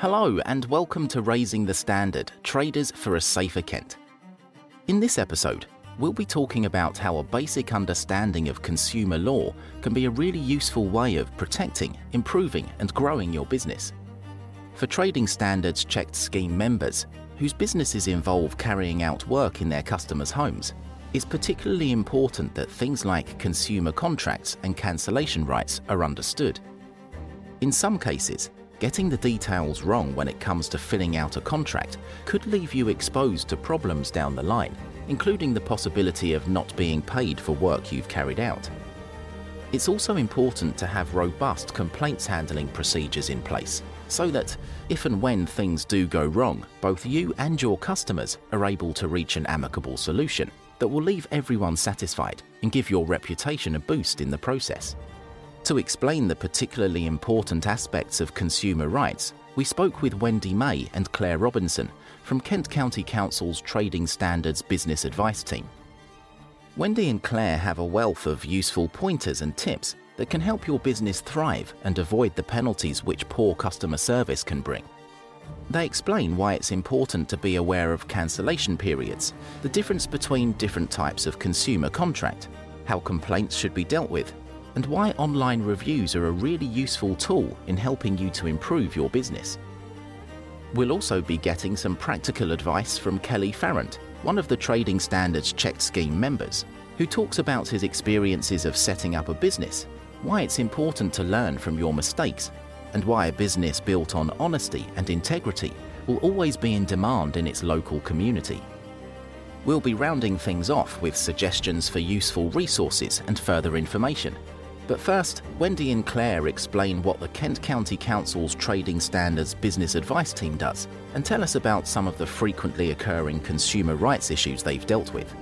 Hello, and welcome to Raising the Standard Traders for a Safer Kent. In this episode, we'll be talking about how a basic understanding of consumer law can be a really useful way of protecting, improving, and growing your business. For Trading Standards Checked Scheme members, whose businesses involve carrying out work in their customers' homes, it's particularly important that things like consumer contracts and cancellation rights are understood. In some cases, getting the details wrong when it comes to filling out a contract could leave you exposed to problems down the line, including the possibility of not being paid for work you've carried out. It's also important to have robust complaints handling procedures in place so that, if and when things do go wrong, both you and your customers are able to reach an amicable solution that will leave everyone satisfied and give your reputation a boost in the process. To explain the particularly important aspects of consumer rights, we spoke with Wendy May and Claire Robinson from Kent County Council's Trading Standards Business Advice Team. Wendy and Claire have a wealth of useful pointers and tips that can help your business thrive and avoid the penalties which poor customer service can bring. They explain why it's important to be aware of cancellation periods, the difference between different types of consumer contract, how complaints should be dealt with, and why online reviews are a really useful tool in helping you to improve your business. We'll also be getting some practical advice from Kelly Farrant, one of the Trading Standards Checked Scheme members, who talks about his experiences of setting up a business, why it's important to learn from your mistakes, and why a business built on honesty and integrity will always be in demand in its local community. We'll be rounding things off with suggestions for useful resources and further information. But first, Wendy and Claire explain what the Kent County Council's Trading Standards Business Advice Team does and tell us about some of the frequently occurring consumer rights issues they've dealt with.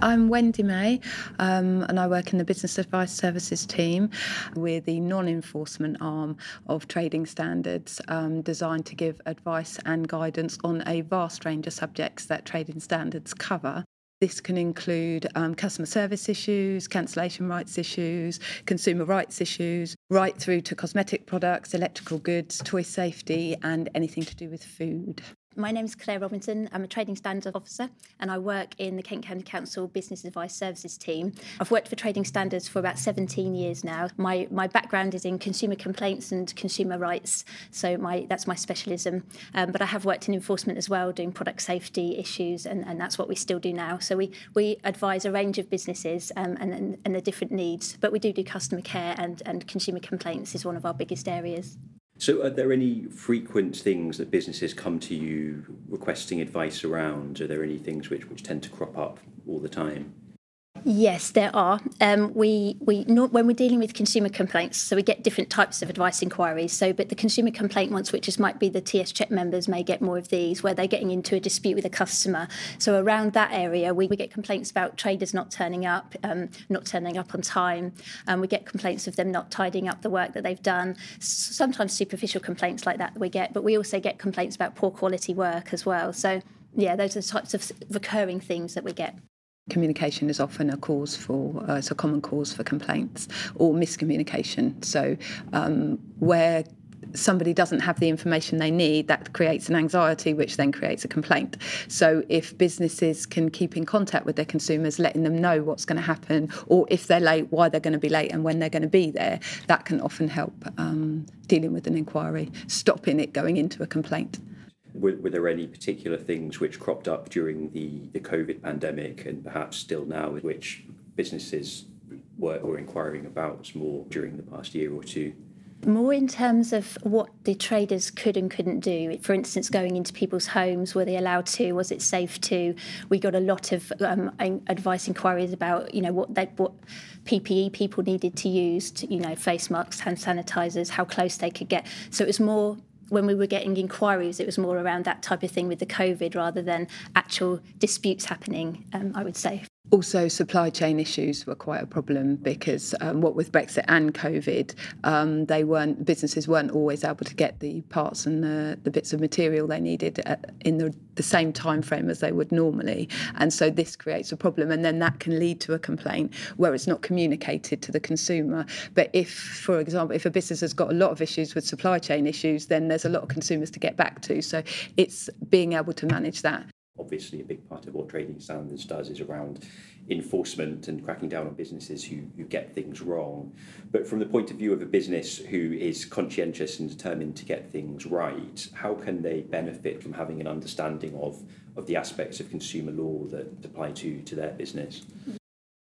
I'm Wendy May, um, and I work in the Business Advice Services team. We're the non enforcement arm of trading standards um, designed to give advice and guidance on a vast range of subjects that trading standards cover. This can include um, customer service issues, cancellation rights issues, consumer rights issues, right through to cosmetic products, electrical goods, toy safety, and anything to do with food. My name is Claire Robinson. I'm a Trading Standards Officer and I work in the Kent County Council Business Advice Services team. I've worked for Trading Standards for about 17 years now. My, my background is in consumer complaints and consumer rights, so my, that's my specialism. Um, but I have worked in enforcement as well, doing product safety issues, and, and that's what we still do now. So we, we advise a range of businesses um, and, and, and the different needs, but we do do customer care and, and consumer complaints is one of our biggest areas. So, are there any frequent things that businesses come to you requesting advice around? Are there any things which, which tend to crop up all the time? Yes, there are. Um, we we not, when we're dealing with consumer complaints, so we get different types of advice inquiries. So, but the consumer complaint ones, which is might be the TS check members, may get more of these where they're getting into a dispute with a customer. So around that area, we, we get complaints about traders not turning up, um, not turning up on time, and we get complaints of them not tidying up the work that they've done. Sometimes superficial complaints like that we get, but we also get complaints about poor quality work as well. So yeah, those are the types of recurring things that we get. Communication is often a cause for, uh, it's a common cause for complaints or miscommunication. So, um, where somebody doesn't have the information they need, that creates an anxiety, which then creates a complaint. So, if businesses can keep in contact with their consumers, letting them know what's going to happen, or if they're late, why they're going to be late, and when they're going to be there, that can often help um, dealing with an inquiry, stopping it going into a complaint were, were, there any particular things which cropped up during the, the COVID pandemic and perhaps still now, which businesses were, were inquiring about more during the past year or two? More in terms of what the traders could and couldn't do. For instance, going into people's homes, were they allowed to? Was it safe to? We got a lot of um, advice inquiries about, you know, what they, what PPE people needed to use, to, you know, face masks, hand sanitizers, how close they could get. So it was more when we were getting inquiries, it was more around that type of thing with the COVID rather than actual disputes happening, um, I would say. Also, supply chain issues were quite a problem because um, what with Brexit and COVID, um, they weren't businesses weren't always able to get the parts and the, the bits of material they needed at, in the, the same time frame as they would normally, and so this creates a problem, and then that can lead to a complaint where it's not communicated to the consumer. But if, for example, if a business has got a lot of issues with supply chain issues, then there's a lot of consumers to get back to. So it's being able to manage that obviously a big part of what trading standards does is around enforcement and cracking down on businesses who, who get things wrong. But from the point of view of a business who is conscientious and determined to get things right, how can they benefit from having an understanding of, of the aspects of consumer law that apply to, to their business?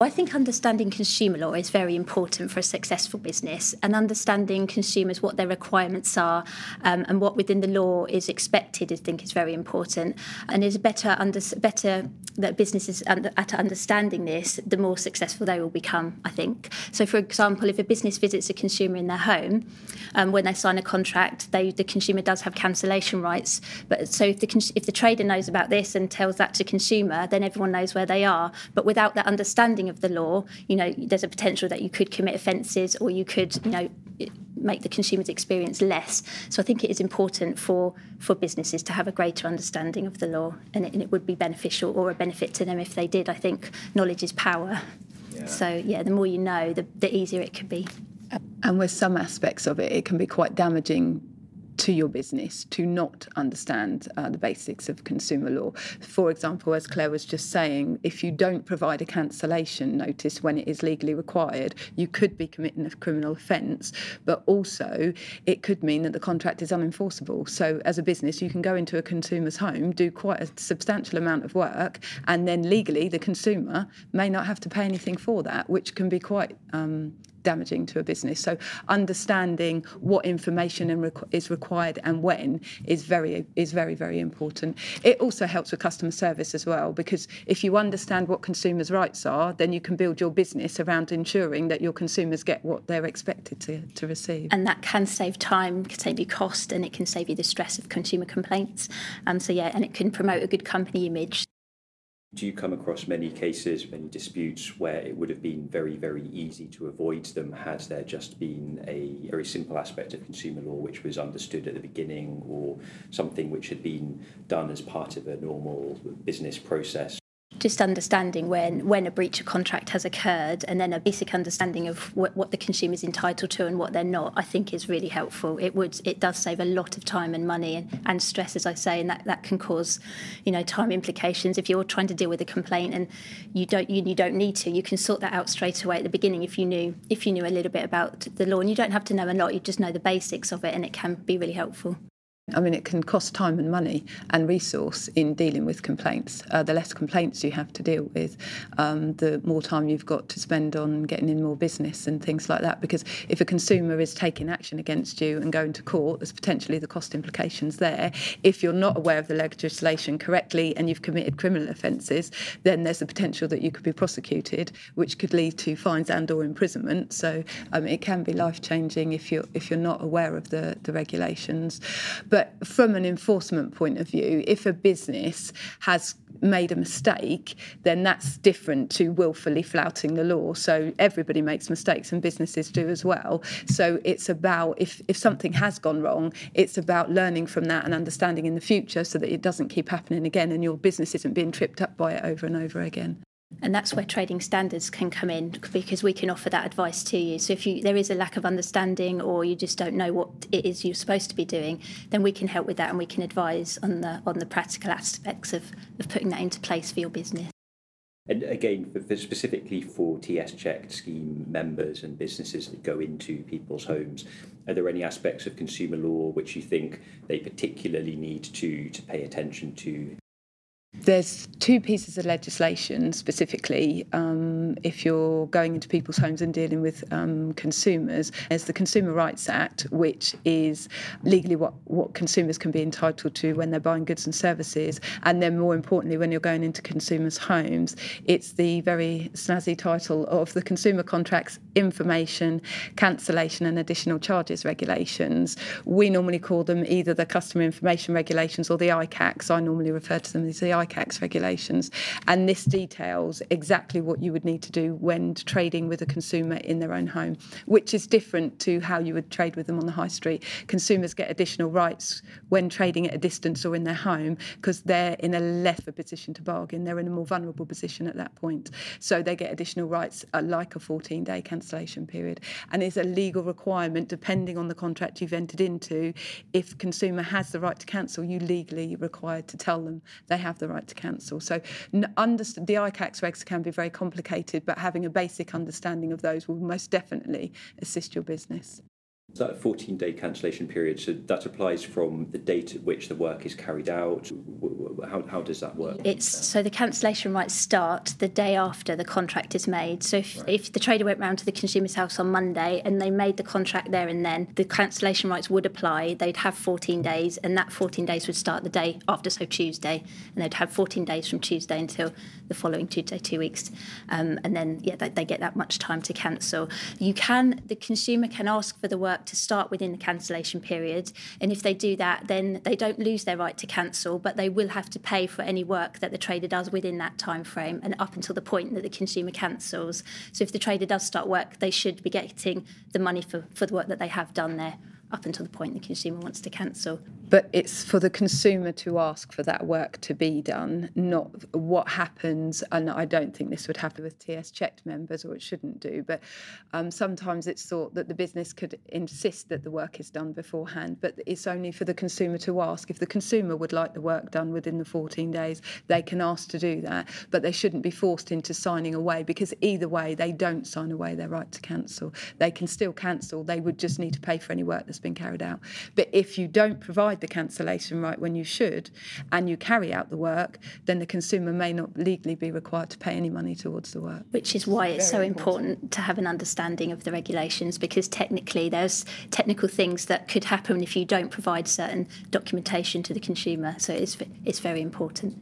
I think understanding consumer law is very important for a successful business and understanding consumers what their requirements are um, and what within the law is expected I think is very important. And is better under better that businesses at understanding this the more successful they will become I think. So for example if a business visits a consumer in their home um, when they sign a contract they the consumer does have cancellation rights. But so if the if the trader knows about this and tells that to consumer then everyone knows where they are. But without that understanding of the law, you know, there's a potential that you could commit offences or you could, you know, make the consumer's experience less. So I think it is important for for businesses to have a greater understanding of the law, and it, and it would be beneficial or a benefit to them if they did. I think knowledge is power. Yeah. So yeah, the more you know, the, the easier it could be. And with some aspects of it, it can be quite damaging to your business to not understand uh, the basics of consumer law. For example, as Claire was just saying, if you don't provide a cancellation notice when it is legally required, you could be committing a criminal offence, but also it could mean that the contract is unenforceable. So, as a business, you can go into a consumer's home, do quite a substantial amount of work, and then legally the consumer may not have to pay anything for that, which can be quite um, damaging to a business. So understanding what information is required and when is very is very very important. It also helps with customer service as well because if you understand what consumers' rights are, then you can build your business around ensuring that your consumers get what they're expected to, to receive. And that can save time, can save you cost, and it can save you the stress of consumer complaints. And so yeah, and it can promote a good company image. Do you come across many cases, many disputes where it would have been very, very easy to avoid them had there just been a very simple aspect of consumer law which was understood at the beginning or something which had been done as part of a normal business process? Just understanding when when a breach of contract has occurred and then a basic understanding of what, what the consumer is entitled to and what they're not i think is really helpful. It would it does save a lot of time and money and, and stress as i say and that, that can cause you know time implications. If you're trying to deal with a complaint and you don't you, you don't need to you can sort that out straight away at the beginning if you knew if you knew a little bit about the law. And you don't have to know a lot you just know the basics of it and it can be really helpful I mean, it can cost time and money and resource in dealing with complaints. Uh, the less complaints you have to deal with, um, the more time you've got to spend on getting in more business and things like that. Because if a consumer is taking action against you and going to court, there's potentially the cost implications there. If you're not aware of the legislation correctly and you've committed criminal offences, then there's the potential that you could be prosecuted, which could lead to fines and/or imprisonment. So um, it can be life changing if you're if you're not aware of the the regulations. But but from an enforcement point of view, if a business has made a mistake, then that's different to willfully flouting the law. So everybody makes mistakes and businesses do as well. So it's about if, if something has gone wrong, it's about learning from that and understanding in the future so that it doesn't keep happening again and your business isn't being tripped up by it over and over again. And that's where trading standards can come in because we can offer that advice to you. So if you there is a lack of understanding or you just don't know what it is you're supposed to be doing, then we can help with that and we can advise on the on the practical aspects of, of putting that into place for your business. And again, for, for specifically for TS checked scheme members and businesses that go into people's homes, are there any aspects of consumer law which you think they particularly need to to pay attention to? There's two pieces of legislation specifically um, if you're going into people's homes and dealing with um, consumers. There's the Consumer Rights Act, which is legally what, what consumers can be entitled to when they're buying goods and services. And then, more importantly, when you're going into consumers' homes, it's the very snazzy title of the Consumer Contracts Information, Cancellation and Additional Charges Regulations. We normally call them either the Customer Information Regulations or the ICACs. I normally refer to them as the ICACS regulations. And this details exactly what you would need to do when trading with a consumer in their own home, which is different to how you would trade with them on the high street. Consumers get additional rights when trading at a distance or in their home because they're in a lesser position to bargain. They're in a more vulnerable position at that point. So they get additional rights like a 14 day cancellation period. And it's a legal requirement, depending on the contract you've entered into. If consumer has the right to cancel, you legally required to tell them they have the right to cancel. So understand, the ICACS regs can be very complicated, but having a basic understanding of those will most definitely assist your business. Is that 14 day cancellation period, so that applies from the date at which the work is carried out. How, how does that work? It's so the cancellation rights start the day after the contract is made. So if, right. if the trader went round to the consumer's house on Monday and they made the contract there and then, the cancellation rights would apply. They'd have 14 days, and that 14 days would start the day after, so Tuesday, and they'd have 14 days from Tuesday until the following Tuesday, two weeks, um, and then yeah, they, they get that much time to cancel. You can, the consumer can ask for the work to start within the cancellation period. And if they do that, then they don't lose their right to cancel, but they will have to pay for any work that the trader does within that time frame and up until the point that the consumer cancels. So if the trader does start work, they should be getting the money for, for the work that they have done there up until the point the consumer wants to cancel. But it's for the consumer to ask for that work to be done, not what happens. And I don't think this would happen with TS checked members, or it shouldn't do. But um, sometimes it's thought that the business could insist that the work is done beforehand, but it's only for the consumer to ask. If the consumer would like the work done within the 14 days, they can ask to do that, but they shouldn't be forced into signing away because either way, they don't sign away their right to cancel. They can still cancel, they would just need to pay for any work that's been carried out. But if you don't provide the cancellation right when you should and you carry out the work, then the consumer may not legally be required to pay any money towards the work. Which is why it's Very so important. important to have an understanding of the regulations because technically there's technical things that could happen if you don't provide certain documentation to the consumer. So it's, it's very important.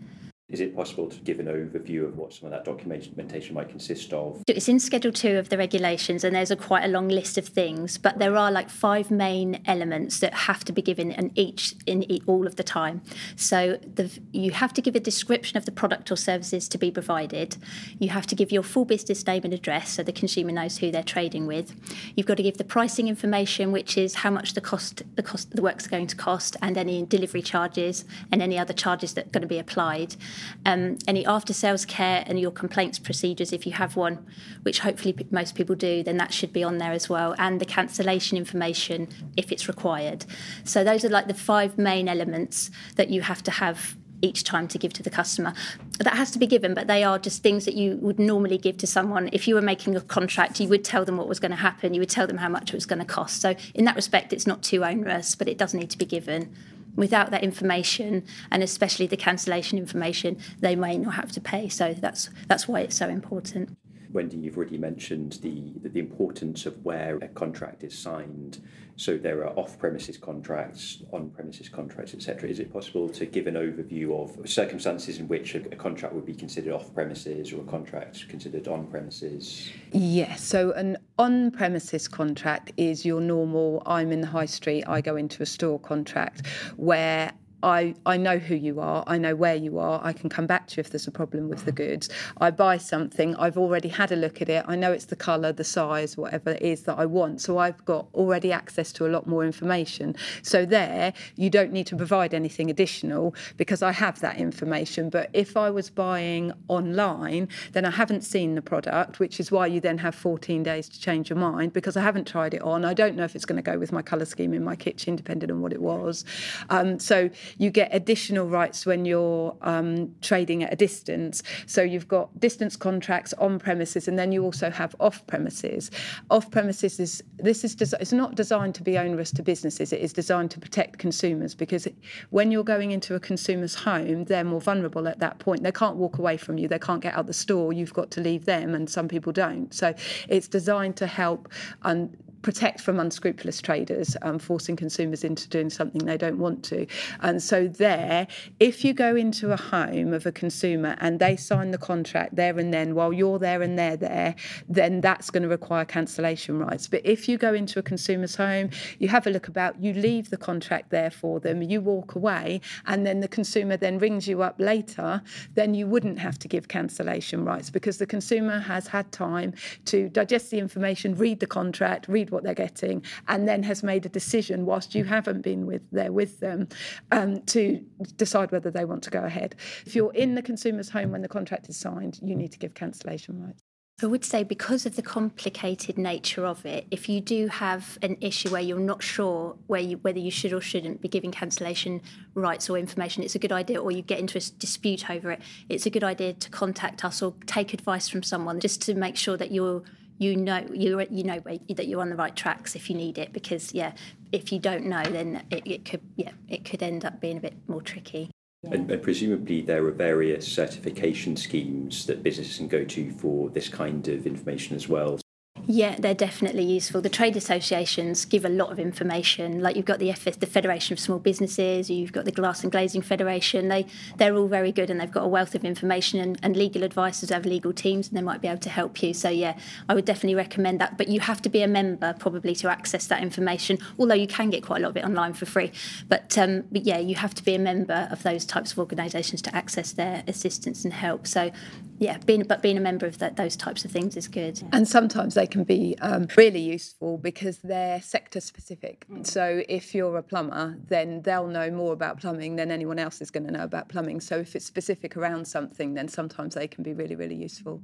Is it possible to give an overview of what some of that documentation might consist of? It's in Schedule 2 of the regulations, and there's a quite a long list of things, but there are like five main elements that have to be given in each in all of the time. So the, you have to give a description of the product or services to be provided. You have to give your full business name and address so the consumer knows who they're trading with. You've got to give the pricing information, which is how much the cost the cost the work's going to cost, and any delivery charges and any other charges that are going to be applied um, any after sales care and your complaints procedures, if you have one, which hopefully most people do, then that should be on there as well, and the cancellation information if it's required. So those are like the five main elements that you have to have each time to give to the customer. That has to be given, but they are just things that you would normally give to someone. If you were making a contract, you would tell them what was going to happen, you would tell them how much it was going to cost. So, in that respect, it's not too onerous, but it does need to be given without that information and especially the cancellation information they may not have to pay so that's that's why it's so important Wendy, you've already mentioned the, the importance of where a contract is signed. So there are off-premises contracts, on-premises contracts, etc. Is it possible to give an overview of circumstances in which a, contract would be considered off-premises or a contract considered on-premises? Yes. So an on-premises contract is your normal. I'm in the high street. I go into a store contract where I, I know who you are, I know where you are, I can come back to you if there's a problem with the goods. I buy something, I've already had a look at it, I know it's the colour, the size, whatever it is that I want. So I've got already access to a lot more information. So there, you don't need to provide anything additional because I have that information. But if I was buying online, then I haven't seen the product, which is why you then have 14 days to change your mind because I haven't tried it on. I don't know if it's going to go with my colour scheme in my kitchen, depending on what it was. Um, so you get additional rights when you're um, trading at a distance. So you've got distance contracts on premises, and then you also have off premises. Off premises is this is des- it's not designed to be onerous to businesses. It is designed to protect consumers because when you're going into a consumer's home, they're more vulnerable at that point. They can't walk away from you. They can't get out the store. You've got to leave them, and some people don't. So it's designed to help. Um, protect from unscrupulous traders, um, forcing consumers into doing something they don't want to. And so, there, if you go into a home of a consumer and they sign the contract there and then while you're there and they're there, then that's going to require cancellation rights. But if you go into a consumer's home, you have a look about, you leave the contract there for them, you walk away, and then the consumer then rings you up later, then you wouldn't have to give cancellation rights because the consumer has had time to digest the information, read the contract, read what they're getting, and then has made a decision whilst you haven't been with there with them um, to decide whether they want to go ahead. If you're in the consumer's home when the contract is signed, you need to give cancellation rights. I would say because of the complicated nature of it, if you do have an issue where you're not sure where you, whether you should or shouldn't be giving cancellation rights or information, it's a good idea, or you get into a dispute over it, it's a good idea to contact us or take advice from someone just to make sure that you're you know you you know that you're on the right tracks if you need it because yeah if you don't know then it, it could yeah it could end up being a bit more tricky and, and, presumably there are various certification schemes that businesses can go to for this kind of information as well. Yeah, they're definitely useful. The trade associations give a lot of information. Like you've got the FS, the Federation of Small Businesses, you've got the Glass and Glazing Federation. They they're all very good and they've got a wealth of information and, and legal advisors have legal teams and they might be able to help you. So yeah, I would definitely recommend that. But you have to be a member probably to access that information. Although you can get quite a lot of it online for free. But um, but yeah, you have to be a member of those types of organisations to access their assistance and help. So yeah, being but being a member of that, those types of things is good. And sometimes they can be um, really useful because they're sector specific. Mm. So if you're a plumber, then they'll know more about plumbing than anyone else is going to know about plumbing. So if it's specific around something, then sometimes they can be really, really useful.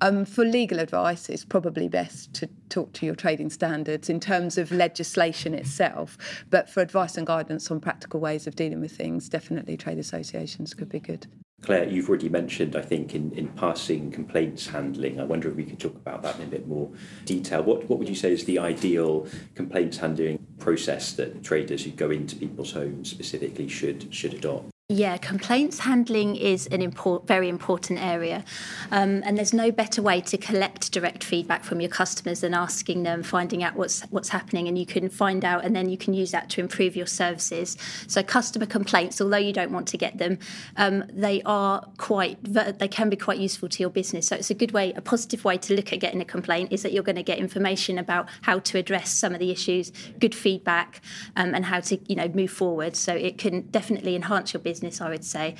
Um, for legal advice, it's probably best to talk to your trading standards in terms of legislation itself. But for advice and guidance on practical ways of dealing with things, definitely trade associations could be good. Claire, you've already mentioned, I think, in, in passing complaints handling. I wonder if we could talk about that in a bit more detail. What, what would you say is the ideal complaints handling process that traders who go into people's homes specifically should should adopt? Yeah, complaints handling is an import, very important area. Um, and there's no better way to collect direct feedback from your customers than asking them, finding out what's what's happening, and you can find out, and then you can use that to improve your services. So customer complaints, although you don't want to get them, um, they are quite they can be quite useful to your business. So it's a good way, a positive way to look at getting a complaint is that you're going to get information about how to address some of the issues, good feedback, um, and how to you know move forward. So it can definitely enhance your business business, I would say.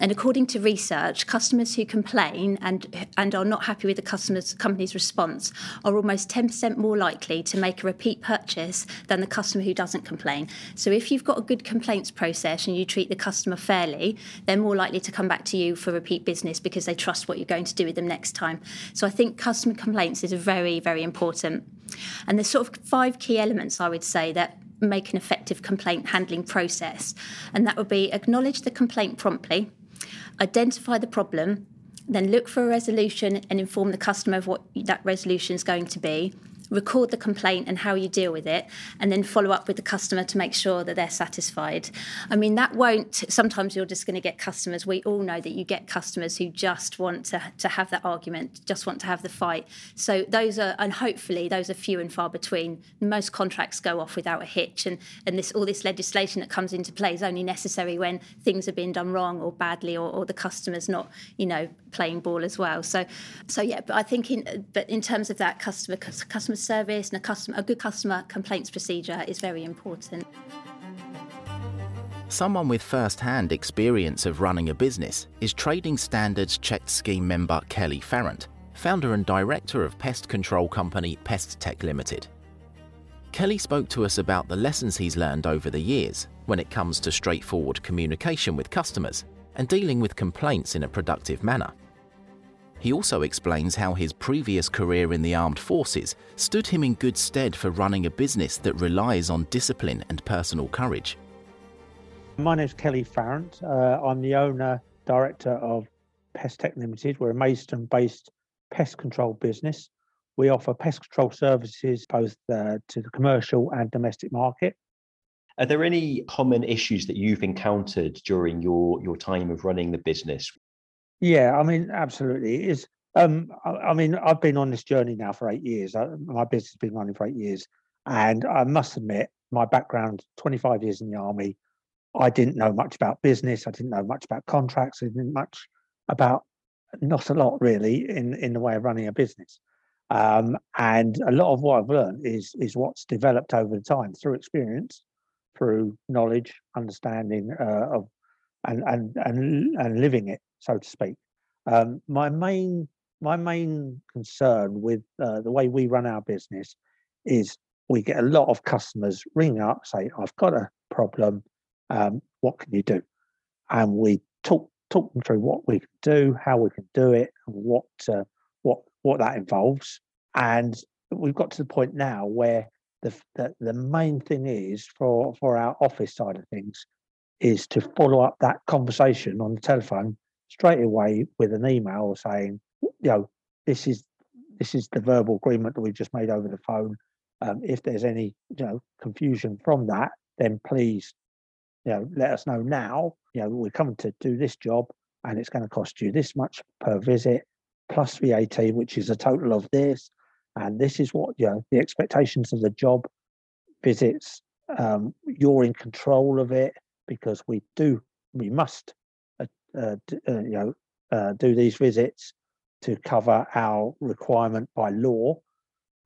And according to research, customers who complain and and are not happy with the customer's company's response are almost 10% more likely to make a repeat purchase than the customer who doesn't complain. So if you've got a good complaints process and you treat the customer fairly, they're more likely to come back to you for repeat business because they trust what you're going to do with them next time. So I think customer complaints is very, very important. And there's sort of five key elements I would say that make an effective complaint handling process. And that would be acknowledge the complaint promptly, identify the problem, then look for a resolution and inform the customer of what that resolution is going to be, record the complaint and how you deal with it, and then follow up with the customer to make sure that they're satisfied. I mean, that won't, sometimes you're just going to get customers. We all know that you get customers who just want to, to have that argument, just want to have the fight. So those are, and hopefully those are few and far between. Most contracts go off without a hitch, and, and this all this legislation that comes into play is only necessary when things are being done wrong or badly, or, or the customer's not, you know, playing ball as well. So, so yeah, but I think in, but in terms of that customer, customer customer service and a, customer, a good customer complaints procedure is very important. Someone with first hand experience of running a business is Trading Standards Checked Scheme member Kelly Farrant, founder and director of pest control company Pest Tech Limited. Kelly spoke to us about the lessons he's learned over the years when it comes to straightforward communication with customers and dealing with complaints in a productive manner. He also explains how his previous career in the armed forces stood him in good stead for running a business that relies on discipline and personal courage. My name is Kelly Farrant. Uh, I'm the owner, director of Pest Tech Limited. We're a Maidstone based pest control business. We offer pest control services both uh, to the commercial and domestic market. Are there any common issues that you've encountered during your, your time of running the business? Yeah, I mean, absolutely. It is. Um, I, I, mean, I've been on this journey now for eight years. I, my business has been running for eight years, and I must admit, my background, 25 years in the army, I didn't know much about business. I didn't know much about contracts. I didn't much about not a lot really in in the way of running a business. Um, and a lot of what I've learned is is what's developed over the time through experience, through knowledge, understanding uh, of, and and and and living it, so to speak. Um, my main my main concern with uh, the way we run our business is we get a lot of customers ringing up say i've got a problem um, what can you do and we talk talk them through what we can do how we can do it and what uh, what what that involves and we've got to the point now where the, the the main thing is for for our office side of things is to follow up that conversation on the telephone straight away with an email saying you know this is this is the verbal agreement that we've just made over the phone um, if there's any you know confusion from that, then please you know let us know now. You know we're coming to do this job and it's going to cost you this much per visit plus VAT, which is a total of this. And this is what you know the expectations of the job visits. Um, you're in control of it because we do we must uh, uh, you know uh, do these visits to cover our requirement by law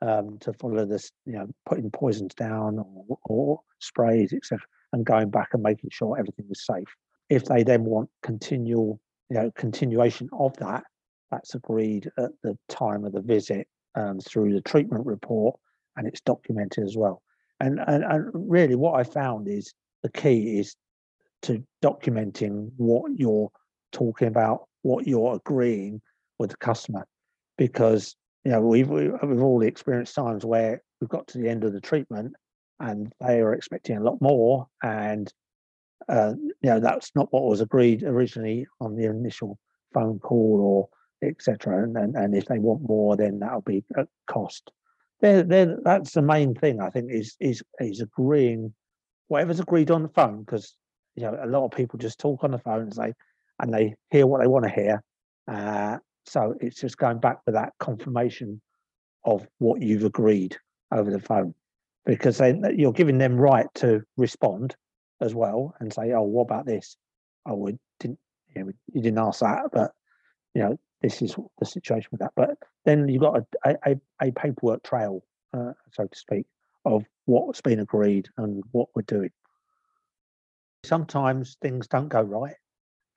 um, to follow this, you know, putting poisons down or, or sprays, etc., and going back and making sure everything was safe. If they then want continual, you know, continuation of that, that's agreed at the time of the visit um, through the treatment report, and it's documented as well. And, and and really, what I found is the key is to documenting what you're talking about, what you're agreeing with the customer, because you know, we've we've all experienced times where we've got to the end of the treatment and they are expecting a lot more, and uh, you know that's not what was agreed originally on the initial phone call or etc. And, and and if they want more, then that'll be at cost. They're, that's the main thing I think is is is agreeing whatever's agreed on the phone because you know a lot of people just talk on the phone and say and they hear what they want to hear uh, so it's just going back with that confirmation of what you've agreed over the phone, because then you're giving them right to respond as well and say, "Oh, what about this? Oh, we didn't, you, know, you didn't ask that, but you know, this is the situation with that." But then you've got a a, a paperwork trail, uh, so to speak, of what's been agreed and what we're doing. Sometimes things don't go right,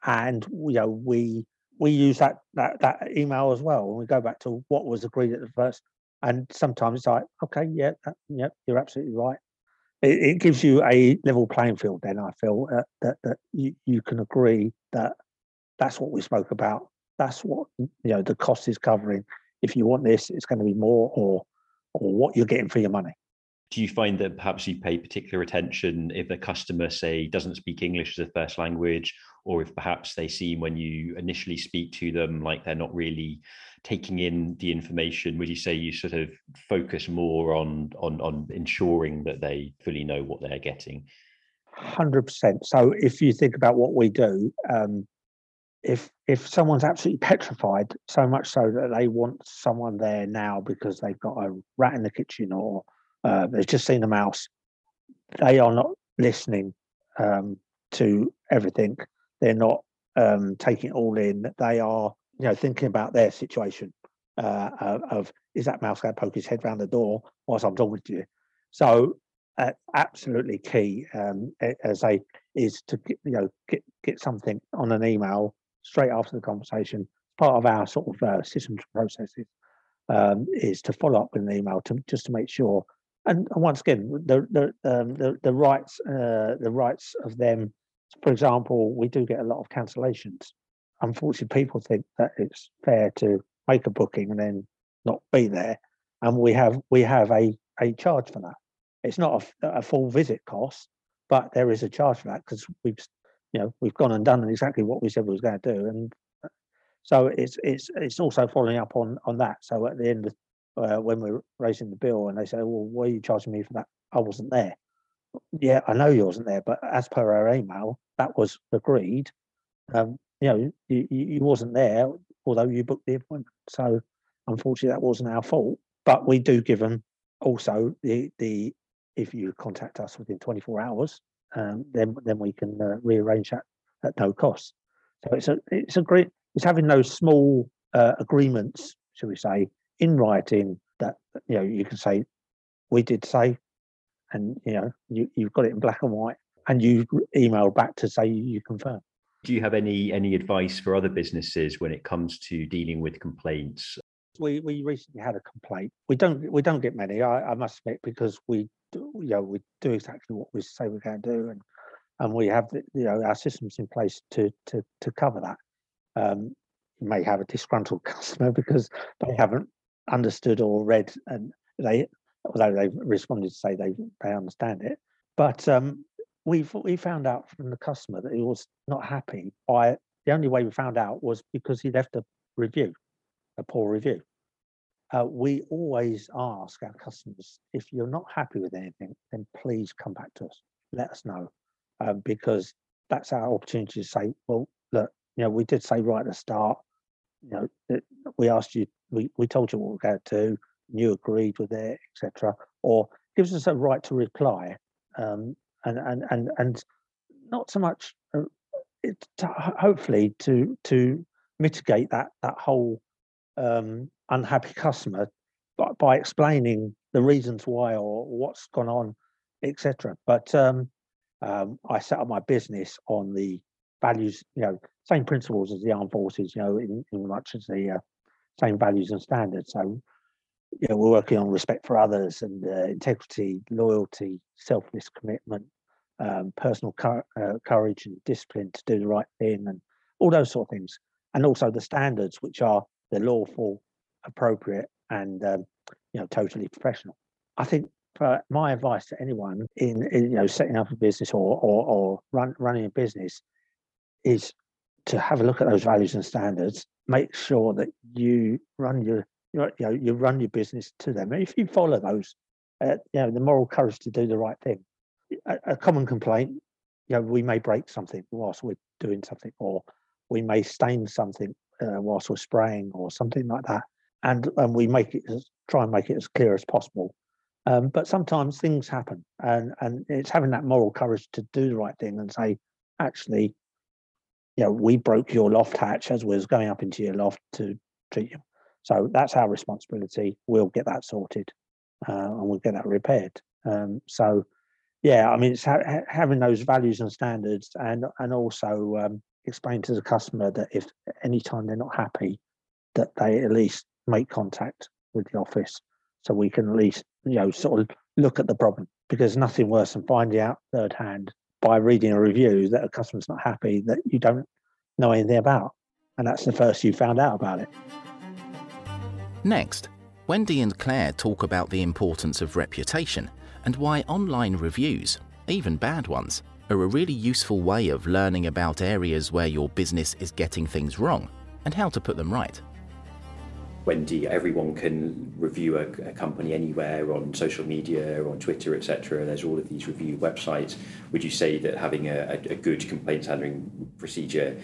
and you know we we use that that that email as well when we go back to what was agreed at the first. And sometimes it's like, okay, yeah, that, yeah, you're absolutely right. It, it, gives you a level playing field. Then I feel uh, that that you, you can agree that that's what we spoke about. That's what you know the cost is covering. If you want this, it's going to be more, or or what you're getting for your money do you find that perhaps you pay particular attention if a customer say doesn't speak english as a first language or if perhaps they seem when you initially speak to them like they're not really taking in the information? Would you say you sort of focus more on on on ensuring that they fully know what they're getting? 100% so if you think about what we do um, if if someone's absolutely petrified so much so that they want someone there now because they've got a rat in the kitchen or uh, they've just seen a mouse they are not listening um, to everything they're not um, taking it all in. They are, you know, thinking about their situation uh, of is that mouse going to poke his head around the door whilst I'm talking to you. So uh, absolutely key um, as a is to get, you know get get something on an email straight after the conversation. Part of our sort of uh, systems processes um, is to follow up with an email to just to make sure. And, once again, the the um, the, the rights uh, the rights of them for example, we do get a lot of cancellations. Unfortunately, people think that it's fair to make a booking and then not be there, and we have we have a a charge for that. It's not a, a full visit cost, but there is a charge for that because we've you know we've gone and done exactly what we said we was going to do, and uh, so it's it's it's also following up on on that. So at the end of uh, when we're raising the bill, and they say, "Well, why are you charging me for that? I wasn't there." yeah, I know you wasn't there, but as per our email, that was agreed. Um, you know, you, you wasn't there, although you booked the appointment. So unfortunately, that wasn't our fault. But we do give them also the the if you contact us within 24 hours, um, then then we can uh, rearrange that at no cost. So it's a it's a great it's having those small uh, agreements, shall we say, in writing that you know you can say we did say, and you know you you've got it in black and white, and you email back to say you confirm. Do you have any any advice for other businesses when it comes to dealing with complaints? We we recently had a complaint. We don't we don't get many. I, I must admit because we do, you know we do exactly what we say we're going to do, and and we have the, you know our systems in place to to to cover that. Um, you may have a disgruntled customer because they haven't understood or read, and they although they've responded to say they they understand it, but um, we we found out from the customer that he was not happy by the only way we found out was because he left a review, a poor review. Uh, we always ask our customers if you're not happy with anything, then please come back to us. Let us know um, because that's our opportunity to say, well, look, you know, we did say right at the start, you know, that we asked you, we, we told you what we we're going to do, and you agreed with it, etc. Or gives us a right to reply, um, and and and and not so much, uh, it, to, hopefully to to mitigate that that whole um, unhappy customer by, by explaining the reasons why or what's gone on, etc. But um, um, I set up my business on the values, you know, same principles as the armed forces, you know, in, in much as the uh, same values and standards. So, you know, we're working on respect for others and uh, integrity, loyalty, selfless commitment, um, personal uh, courage and discipline to do the right thing, and all those sort of things. And also the standards, which are the lawful, appropriate, and um, you know, totally professional. I think for my advice to anyone in, in you know setting up a business or or, or run, running a business is to have a look at those values and standards. Make sure that you run your you know you run your business to them. If you follow those, uh, you know the moral courage to do the right thing. A, a common complaint, you know, we may break something whilst we're doing something, or we may stain something uh, whilst we're spraying, or something like that. And and we make it as, try and make it as clear as possible um, but sometimes things happen, and and it's having that moral courage to do the right thing and say, actually, you know, we broke your loft hatch as we was going up into your loft to treat you. So that's our responsibility. We'll get that sorted, uh, and we'll get that repaired. Um, so, yeah, I mean, it's ha- having those values and standards, and and also um, explain to the customer that if any time they're not happy, that they at least make contact with the office so we can at least you know sort of look at the problem because nothing worse than finding out third hand by reading a review that a customer's not happy that you don't know anything about and that's the first you found out about it. Next wendy and claire talk about the importance of reputation and why online reviews even bad ones are a really useful way of learning about areas where your business is getting things wrong and how to put them right Wendy, everyone can review a, a, company anywhere on social media, on Twitter, etc. There's all of these review websites. Would you say that having a, a good complaints handling procedure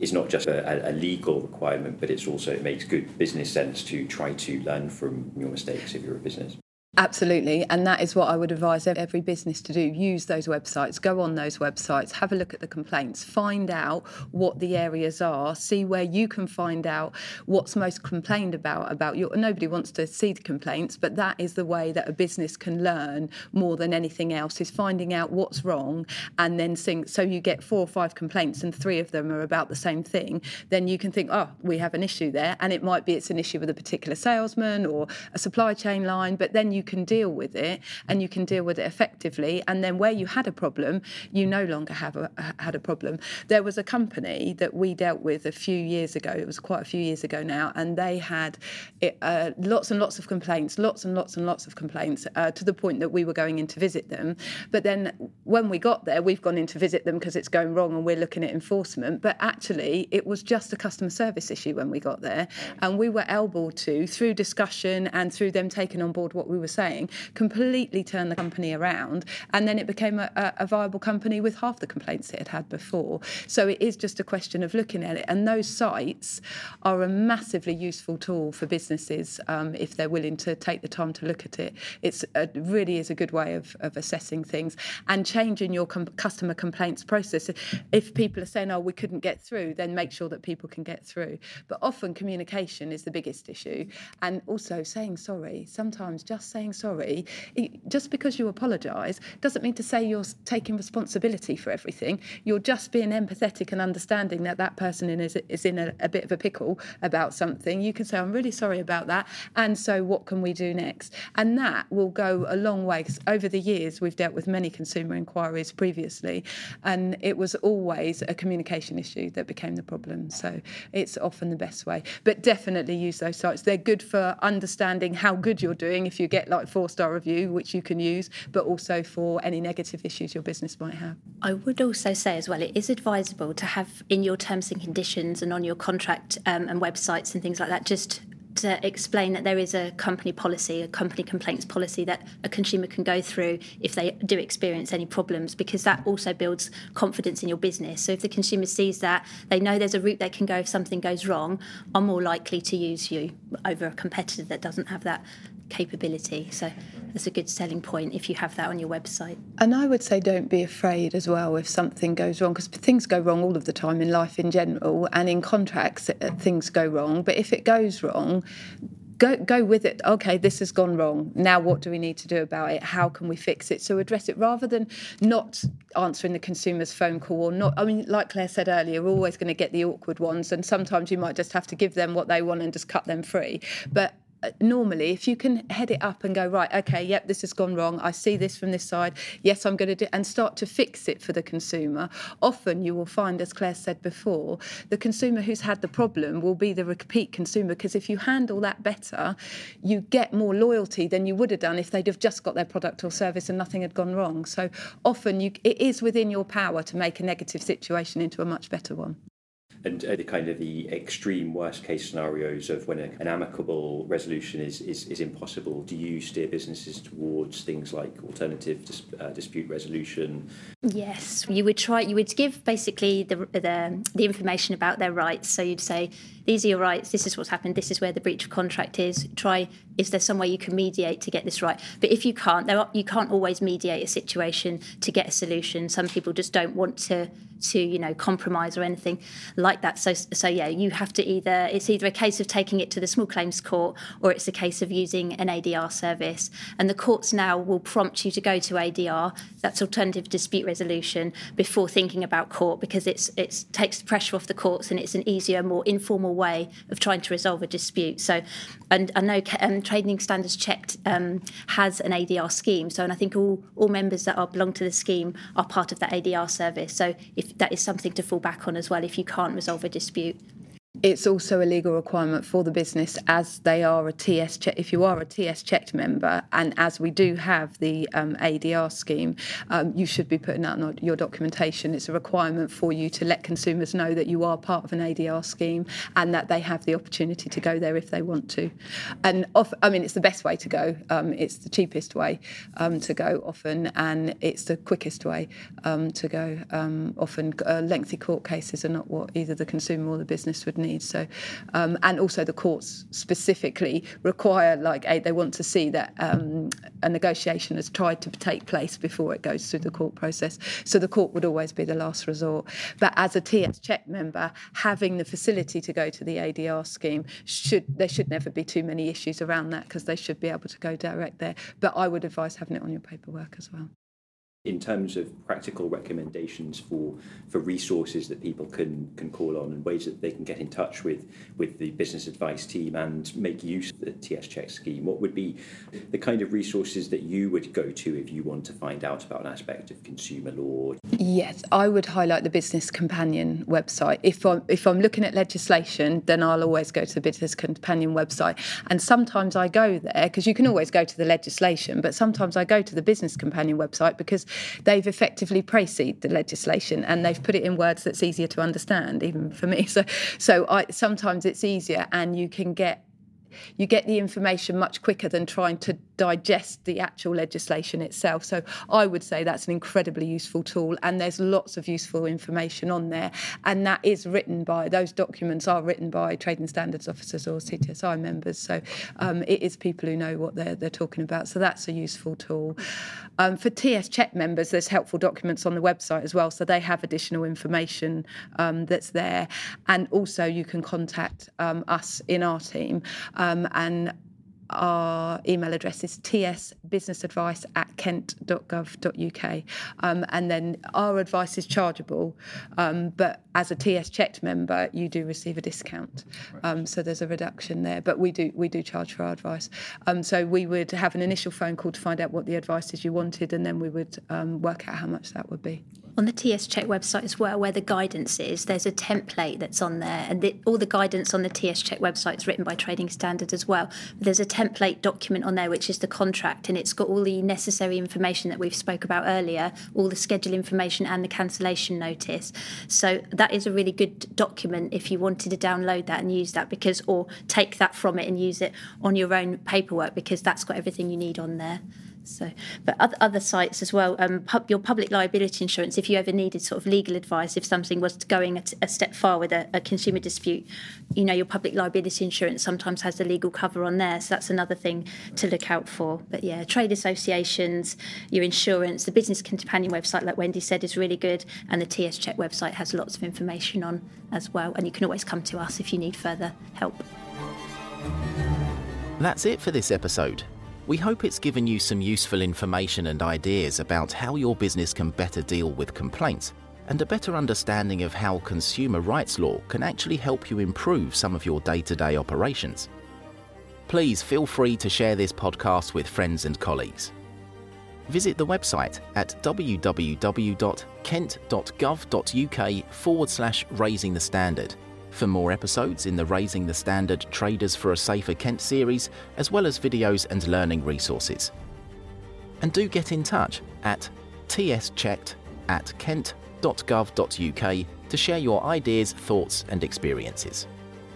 is not just a, a, legal requirement, but it's also it makes good business sense to try to learn from your mistakes if you're a business? Absolutely, and that is what I would advise every business to do. Use those websites, go on those websites, have a look at the complaints, find out what the areas are, see where you can find out what's most complained about about your nobody wants to see the complaints, but that is the way that a business can learn more than anything else is finding out what's wrong and then think so you get four or five complaints and three of them are about the same thing, then you can think, oh, we have an issue there. And it might be it's an issue with a particular salesman or a supply chain line, but then you can deal with it and you can deal with it effectively. And then where you had a problem, you no longer have a, had a problem. There was a company that we dealt with a few years ago. It was quite a few years ago now, and they had it, uh, lots and lots of complaints, lots and lots and lots of complaints, uh, to the point that we were going in to visit them. But then when we got there, we've gone in to visit them because it's going wrong and we're looking at enforcement. But actually, it was just a customer service issue when we got there, and we were able to, through discussion and through them taking on board what we were saying, completely turned the company around. And then it became a, a viable company with half the complaints it had had before. So it is just a question of looking at it. And those sites are a massively useful tool for businesses um, if they're willing to take the time to look at it. It's a, really is a good way of, of assessing things and changing your com- customer complaints process. If people are saying, oh, we couldn't get through, then make sure that people can get through. But often communication is the biggest issue. And also saying sorry. Sometimes just saying sorry, just because you apologise, doesn't mean to say you're taking responsibility for everything. You're just being empathetic and understanding that that person is, is in a, a bit of a pickle about something. You can say, I'm really sorry about that. And so what can we do next? And that will go a long way. Over the years, we've dealt with many consumer inquiries previously, and it was always a communication issue that became the problem. So it's often the best way. But definitely use those sites. They're good for understanding how good you're doing if you get like four star review, which you can use, but also for any negative issues your business might have. I would also say as well, it is advisable to have in your terms and conditions and on your contract um, and websites and things like that, just to explain that there is a company policy, a company complaints policy that a consumer can go through if they do experience any problems, because that also builds confidence in your business. So if the consumer sees that, they know there's a route they can go if something goes wrong, are more likely to use you over a competitor that doesn't have that capability. So that's a good selling point if you have that on your website. And I would say don't be afraid as well if something goes wrong, because things go wrong all of the time in life in general, and in contracts uh, things go wrong. But if it goes wrong, go go with it okay this has gone wrong now what do we need to do about it how can we fix it so address it rather than not answering the consumer's phone call or not i mean like claire said earlier we're always going to get the awkward ones and sometimes you might just have to give them what they want and just cut them free but Uh, normally if you can head it up and go right okay yep this has gone wrong. I see this from this side. Yes i'm going to do and start to fix it for the consumer often you will find as claire said before the consumer who's had the problem will be the repeat consumer because if you handle that better you get more loyalty than you would have done if they'd have just got their product or service and nothing had gone wrong. So often you, it is within your power to make a negative situation into a much better one and the kind of the extreme worst case scenarios of when a, an amicable resolution is, is, is impossible, do you steer businesses towards things like alternative dis, uh, dispute resolution? Yes, you would try. You would give basically the, the the information about their rights. So you'd say these are your rights. This is what's happened. This is where the breach of contract is. Try. Is there some way you can mediate to get this right? But if you can't, there are, you can't always mediate a situation to get a solution. Some people just don't want to to you know compromise or anything like that. So so yeah, you have to either it's either a case of taking it to the small claims court or it's a case of using an ADR service. And the courts now will prompt you to go to ADR. That's alternative dispute resolution before thinking about court because it's it takes the pressure off the courts and it's an easier, more informal way of trying to resolve a dispute. So, and I know um, Trading Standards Checked um, has an ADR scheme. So, and I think all all members that are belong to the scheme are part of that ADR service. So, if that is something to fall back on as well, if you can't resolve a dispute it's also a legal requirement for the business as they are a TS check. If you are a TS checked member, and as we do have the um, ADR scheme, um, you should be putting out your documentation. It's a requirement for you to let consumers know that you are part of an ADR scheme and that they have the opportunity to go there if they want to. And off, I mean, it's the best way to go. Um, it's the cheapest way um, to go often, and it's the quickest way um, to go. Um, often, uh, lengthy court cases are not what either the consumer or the business would need needs. So, um, and also the courts specifically require, like, they want to see that um, a negotiation has tried to take place before it goes through the court process. So the court would always be the last resort. But as a TS check member, having the facility to go to the ADR scheme should there should never be too many issues around that because they should be able to go direct there. But I would advise having it on your paperwork as well in terms of practical recommendations for for resources that people can can call on and ways that they can get in touch with with the business advice team and make use of the TS check scheme. What would be the kind of resources that you would go to if you want to find out about an aspect of consumer law yes i would highlight the business companion website if i'm if i'm looking at legislation then i'll always go to the business companion website and sometimes i go there because you can always go to the legislation but sometimes i go to the business companion website because they've effectively précised the legislation and they've put it in words that's easier to understand, even for me. So, so I, sometimes it's easier, and you can get you get the information much quicker than trying to digest the actual legislation itself. So I would say that's an incredibly useful tool, and there's lots of useful information on there. And that is written by those documents are written by trading standards officers or CTSI members. So um, it is people who know what they're they're talking about. So that's a useful tool. Um, for TS Check members, there's helpful documents on the website as well, so they have additional information um, that's there. And also, you can contact um, us in our team um, and our email address is tsbusinessadvice at kent.gov.uk. Um, and then our advice is chargeable, um, but as a TS checked member, you do receive a discount. Um, so there's a reduction there, but we do we do charge for our advice. Um, so we would have an initial phone call to find out what the advice is you wanted, and then we would um, work out how much that would be on the TS Check website as well, where the guidance is, there's a template that's on there, and the, all the guidance on the TS Check website is written by Trading Standard as well. But there's a template document on there, which is the contract, and it's got all the necessary information that we've spoke about earlier, all the schedule information and the cancellation notice. So that is a really good document if you wanted to download that and use that, because or take that from it and use it on your own paperwork, because that's got everything you need on there. So, but other, other sites as well. Um, pub, your public liability insurance. If you ever needed sort of legal advice, if something was going a, a step far with a, a, consumer dispute, you know your public liability insurance sometimes has the legal cover on there. So that's another thing to look out for. But yeah, trade associations, your insurance, the business companion website, like Wendy said, is really good, and the TS Check website has lots of information on as well. And you can always come to us if you need further help. That's it for this episode. We hope it's given you some useful information and ideas about how your business can better deal with complaints and a better understanding of how consumer rights law can actually help you improve some of your day to day operations. Please feel free to share this podcast with friends and colleagues. Visit the website at www.kent.gov.uk forward slash raising the standard for more episodes in the Raising the Standard Traders for a Safer Kent series, as well as videos and learning resources. And do get in touch at tschecked at kent.gov.uk to share your ideas, thoughts, and experiences.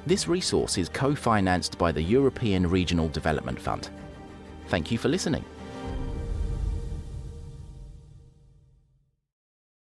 This resource is co financed by the European Regional Development Fund. Thank you for listening.